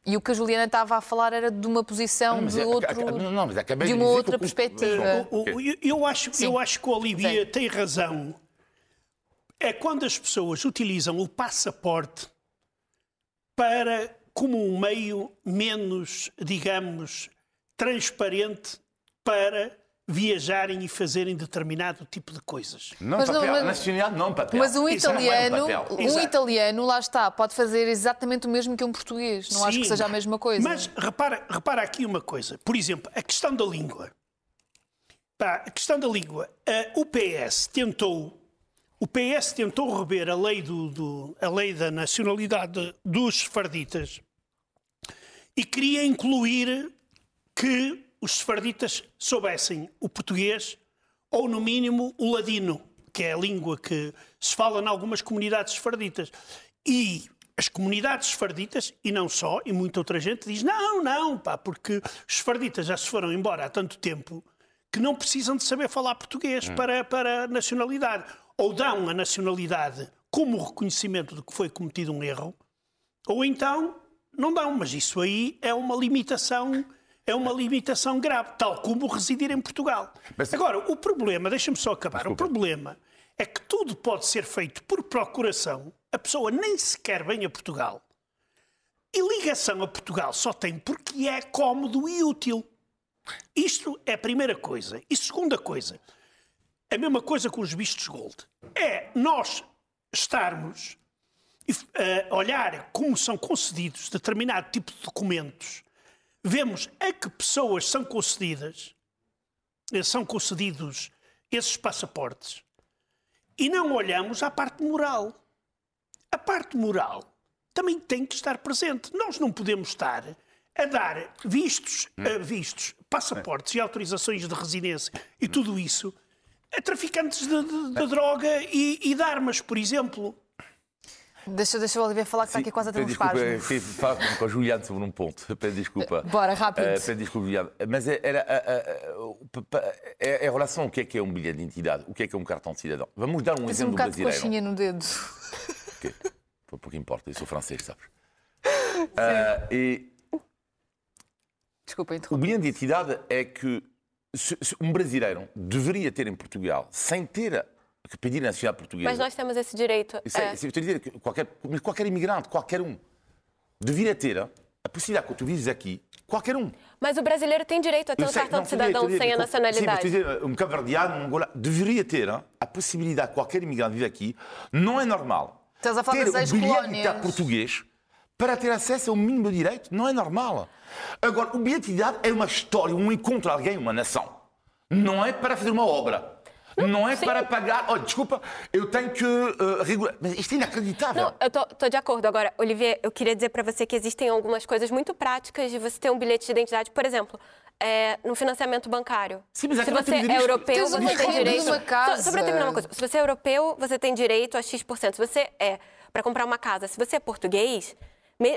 E o que a Juliana estava a falar era de uma posição Mas de é- outro. não, não, mas acabei de de uma dizer outra perspectiva. O- eu- eu, acho, Sim. eu acho que o Olivia Sim. tem razão. É quando as pessoas utilizam o passaporte para como um meio menos, digamos, transparente para viajarem e fazerem determinado tipo de coisas. Não Mas papel. mas- A nacionalidade não papel. Mas um é italiano, papel. um Exato. italiano, lá está, pode fazer exatamente o mesmo que um português. Não acho que Sim, seja a mesma coisa. Mas repara, repara aqui uma coisa. Por exemplo, a questão da língua. Pá, a questão da língua. A- o PS tentou. O PS tentou rever a lei, do, do- a lei da nacionalidade dos sefarditas e queria incluir que os sefarditas soubessem o português ou, no mínimo, o ladino, que é a língua que se fala em algumas comunidades sefarditas. E as comunidades sefarditas, e não só, e muita outra gente diz: não, não, pá, porque os sefarditas já se foram embora há tanto tempo que não precisam de saber falar português para, para a nacionalidade. Ou dão a nacionalidade como reconhecimento de que foi cometido um erro, ou então não dão, mas isso aí é uma limitação, é uma limitação grave, tal como residir em Portugal. Mas- Agora, o problema, deixa-me só acabar, o problema é que tudo pode ser feito por procuração, a pessoa nem sequer vem a Portugal. E ligação a Portugal só tem porque é cómodo e útil. Isto é a primeira coisa. E segunda coisa, a mesma coisa com os vistos gold. É nós estarmos e eh, olhar como são concedidos determinado tipo de documentos, vemos a que pessoas são concedidas, eh, são concedidos esses passaportes, e não olhamos à parte moral. A parte moral também tem que estar presente. Nós não podemos estar a dar vistos, vistos passaportes e autorizações de residência e tudo isso a traficantes de, de- de droga e, e de armas, por exemplo. Deixa, deixa o Olivier falar que está aqui quase a ter um desculpa, espasmo. queria falar com- com a Juliana sobre um ponto. [LAUGHS] Peço desculpa. Bora, rápido. Eh, peço desculpa, Juliana. Mas é- era, o pa- é- em relação ao que é que é um bilhete de identidade, o que é que é um cartão de cidadão. Vamos dar um Tens um exemplo bocado de brasileiro. coxinha no dedo. Que, foi pouco importa, eu sou francês, sabes? Ah, e Desculpa, o interrompi. bilhete de identidade é que se- se um brasileiro deveria ter em Portugal, sem ter a- que pedir nacionalidade portuguesa. Mas nós temos esse direito. Isso é, é. estou a dizer que qualquer, qualquer imigrante, qualquer um, deveria ter a possibilidade, quando tu vives aqui, qualquer um. Mas o brasileiro tem direito a ter Eu um sei, cartão não, de cidadão sem a nacionalidade. Sim, dizer, um cabo-verdiano, um angolano, deveria ter a possibilidade, qualquer imigrante vive aqui, não é normal. Estás a falar ter das o bilhete português para ter acesso a um mínimo direito, não é normal. Agora, o bilhete de identidade é uma história, um encontro a alguém, uma nação. Não é para fazer uma obra. Não é sim. para pagar. Olha, desculpa, eu tenho que uh, regular. Mas isto é inacreditável. Não, eu tô, tô de acordo. Agora, Olivier, eu queria dizer para você que existem algumas coisas muito práticas de você ter um bilhete de identidade. Por exemplo, é, no financiamento bancário. Sim, mas Se aqui não você tem é europeu, você uma tem renda direito. numa Só, casa. só para terminar uma coisa. Se você é europeu, você tem direito a X%. Se você é para comprar uma casa, se você é português,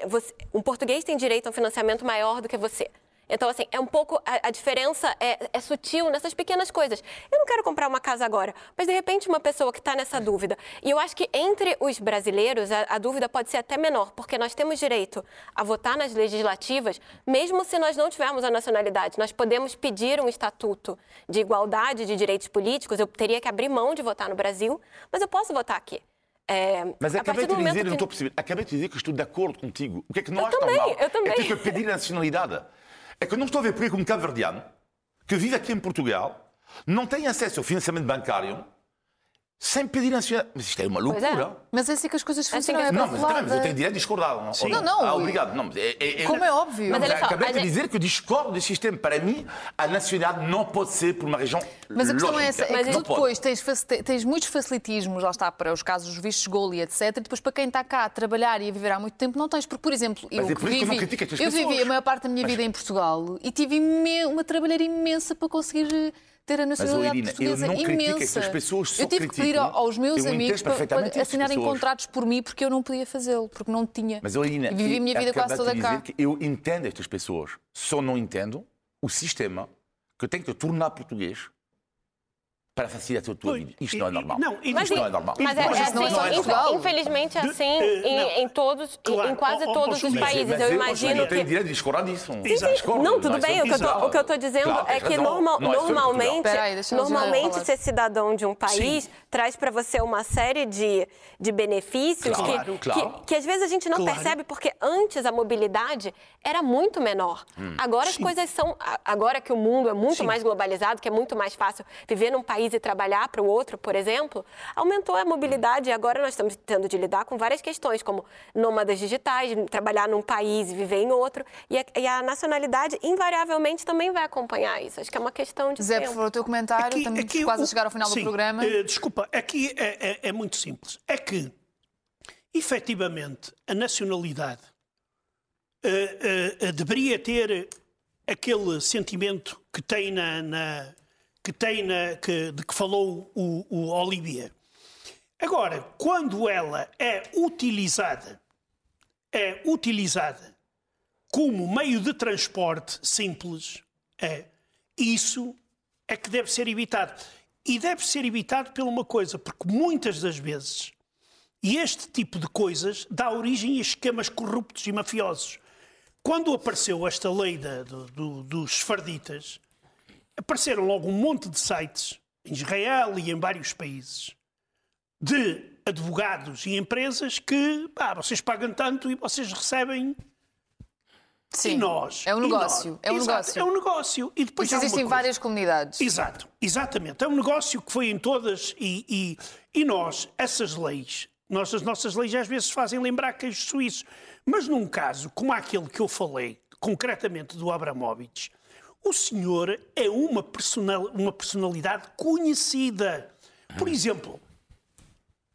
você- um português tem direito a um financiamento maior do que você. Então, assim, é um pouco. A, a diferença é, é sutil nessas pequenas coisas. Eu não quero comprar uma casa agora, mas de repente uma pessoa que está nessa dúvida. E eu acho que entre os brasileiros a, a dúvida pode ser até menor, porque nós temos direito a votar nas legislativas, mesmo se nós não tivermos a nacionalidade. Nós podemos pedir um estatuto de igualdade de direitos políticos. Eu teria que abrir mão de votar no Brasil, mas eu posso votar aqui. É, Mas acabei de dizer, não que- estou a perceber, acabei de dizer que estou de acordo contigo. O que é que não acho também, normal eu também. é ter que pedir a nacionalidade. É que eu não estou a ver porque como cabo-verdiano, que vive aqui em Portugal, não tem acesso ao financiamento bancário sem pedir a nacionalidade. Mas isto é uma é. loucura. Mas é assim que as coisas assim funcionam. que É Não, mas, também, mas eu tenho direito de discordar. Não, Sim. Não, não, Ah, eu- obrigado. Não, mas é, é, Como é óbvio. Mas só, acabei de gente- dizer que eu discordo desse sistema. Para mim, a nacionalidade não pode ser por uma região Mas a questão é essa, lógica. é que tu depois tens, tens muitos facilitismos, lá está, para os casos dos vistos gol e etc. E depois para quem está cá a trabalhar e a viver há muito tempo, não tens. Porque, por exemplo, eu, é por eu vivi, estas eu vivi a maior parte da minha vida em Portugal e tive uma trabalheira imensa para conseguir ter a nacionalidade eu portuguesa não critico imensa. estas pessoas, só eu tive que pedir aos meus Eu amigos para, assinarem pessoas. contratos por mim porque eu não podia fazê-lo, porque não tinha. Mas, Irina, e vivi a minha vida acabei quase toda cá. eu entendo estas pessoas, só não entendo o sistema que tem que tornar português para facilitar a tua vida. Isto não é normal. Não, Mas, Isto não é normal. mas é, Mas é é assim, infelizmente é De- assim eh, em, todos, Claro, em quase ó, ó, todos ó, os países. Mas eu eu, imagino eu tenho que direito de discordar disso. Não, tudo bem. O que, eu tô dizendo é que é normalmente, normalmente ser cidadão de um país traz para você uma série de, de benefícios que. Que, às vezes a gente não percebe, porque antes a mobilidade era muito menor. Hum. Agora as coisas são. Agora que o mundo é muito mais globalizado, que é muito mais fácil viver num país e trabalhar para o outro, por exemplo, aumentou a mobilidade e agora nós estamos tendo de lidar com várias questões, como nômadas digitais, trabalhar num país e viver em outro. E a, e a nacionalidade, invariavelmente, também vai acompanhar isso. Acho que é uma questão de Zé, por tempo. favor, o teu comentário. Estamos quase o- a chegar ao final sim, do programa. eh, desculpa, aqui é, é- é muito simples. É que, efetivamente, a nacionalidade eh, eh, eh, deveria ter aquele sentimento que tem na. na- que tem na, que, de que falou o, o Olivier. Agora, quando ela é utilizada, é utilizada como meio de transporte simples, é isso é que deve ser evitado. E deve ser evitado por uma coisa, porque muitas das vezes este tipo de coisas dá origem a esquemas corruptos e mafiosos. Quando apareceu esta lei da- do- do- dos farditas, apareceram logo um monte de sites em Israel e em vários países de advogados e empresas que pá, vocês pagam tanto e vocês recebem Sim, e nós. É um negócio. É um Exato, negócio. É um negócio. E depois Isso existe em várias comunidades. Exato, exatamente. É um negócio que foi em todas e, e, e nós, essas leis, nós, as nossas leis às vezes fazem lembrar queijos suíços. Mas num caso como aquele que eu falei, concretamente do Abramovich, o senhor é uma, personal, uma personalidade conhecida. Por exemplo,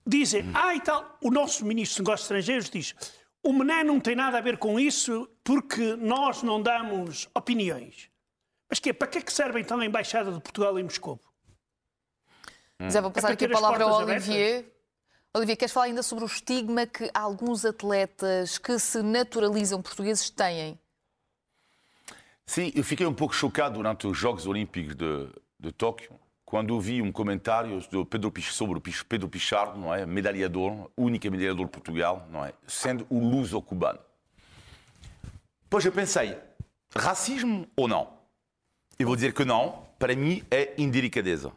dizem, ah e tal, o nosso ministro dos Negócios Estrangeiros diz, o Mené não tem nada a ver com isso porque nós não damos opiniões. Mas que, para que é que serve então a Embaixada de Portugal em Moscou? Zé, vou passar para aqui a palavra ao Olivier. Olivier, queres falar ainda sobre o estigma que alguns atletas que se naturalizam portugueses têm? Sim, eu fiquei um pouco chocado durante os Jogos Olímpicos de, de Tóquio, quando ouvi um comentário do Pedro sobre o Pedro Pichardo, não é? medalhador, única medalhador de Portugal, não é? sendo o luso-cubano. Pois eu pensei, racismo ou não? Eu vou dizer que não, para mim é indelicadeza.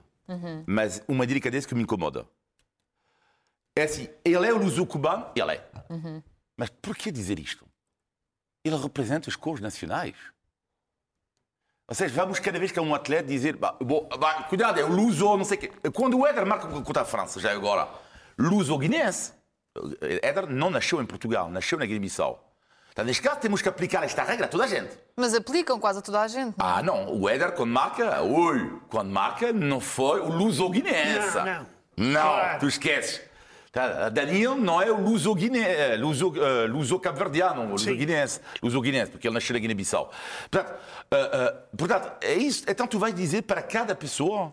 Mas uma delicadeza que me incomoda. É assim, ele é o luso-cubano? Ele é. Mas por que dizer isto? Ele representa as cores nacionais. Ou seja, vamos cada vez que é um atleta dizer, bah, bom, bah, cuidado, é o luso, não sei o quê. Quando o Éder marca contra a França, já agora, luso-guinense, Éder não nasceu em Portugal, nasceu na Guiné-Bissau. Então, neste caso, temos que aplicar esta regra a toda a gente. Mas aplicam quase a toda a gente. não é? Ah, não, o Éder, quando marca, ui, quando marca, não foi o luso-guinense. Não, não. Não, Claro. tu esqueces. Tá, Daniel não é o luso-guiné- luso, eh, luso-cabo-verdiano, o Sim. luso-guinense, luso-guinense, porque ele nasceu na Guiné-Bissau. Portanto, eh, eh, portanto, é isso. Então tu vais dizer para cada pessoa,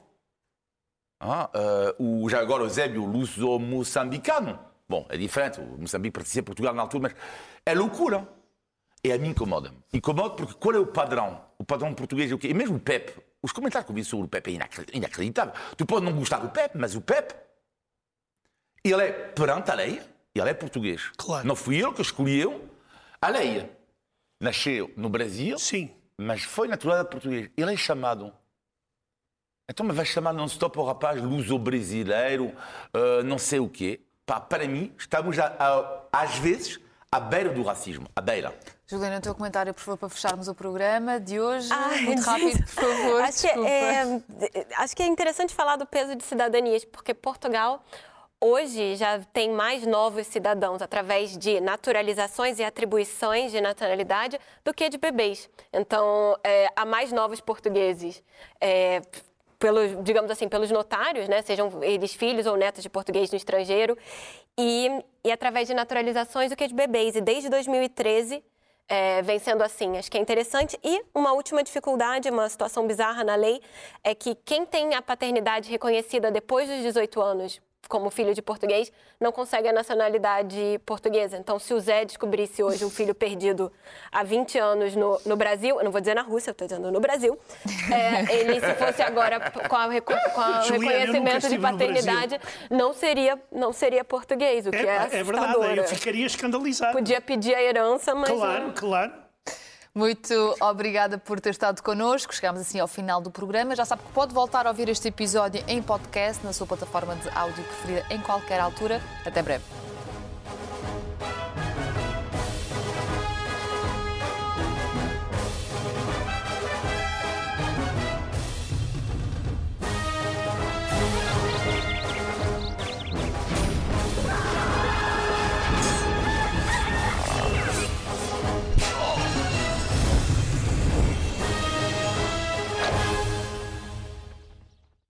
ah, eh, o, já agora o Zébio, luso-moçambicano. Bom, é diferente, o Moçambique pertencia a Portugal na altura, mas é loucura. E a mim incomoda-me. Incomoda porque qual é o padrão? O padrão português é o quê? E mesmo o Pepe. Os comentários que eu vi sobre o Pepe é inacre- inacreditável. Tu pode não gostar do Pepe, mas o Pepe, ele é perante a lei, ele é português. Claro. Não fui eu que escolheu a lei. Nasceu no Brasil, Sim. mas foi naturalizado português. Ele é chamado. Então, mas vai chamar non-stop o rapaz luso-brasileiro, eh, não sei o quê. Pá, para mim, estamos, a- a- às vezes, à beira do racismo. À beira. Juliana, o teu comentário, por favor, para fecharmos o programa de hoje. Ai, Muito rápido, por favor. Acho que, desculpa. é, acho que é interessante falar do peso de cidadanias, porque Portugal hoje já tem mais novos cidadãos através de naturalizações e atribuições de nacionalidade do que de bebês. Então, é, há mais novos portugueses. é, pelos, digamos assim, pelos notários, né? sejam eles filhos ou netos de português no estrangeiro, e, e através de naturalizações do que de bebês. E desde 2013, é, vem sendo assim. Acho que é interessante. E uma última dificuldade, uma situação bizarra na lei, é que quem tem a paternidade reconhecida depois dos 18 anos como filho de português, não consegue a nacionalidade portuguesa. Então, se o Zé descobrisse hoje um filho perdido há 20 anos no, no Brasil, eu não vou dizer na Rússia, eu estou dizendo no Brasil, é, ele, se fosse agora com, o reconhecimento de paternidade, não seria, não seria português, o que é, é, é verdade, eu ficaria escandalizado. Podia pedir a herança, mas... Claro, não... claro. Muito obrigada por ter estado connosco. Chegamos assim ao final do programa. Já sabe que pode voltar a ouvir este episódio em podcast na sua plataforma de áudio preferida em qualquer altura. Até breve.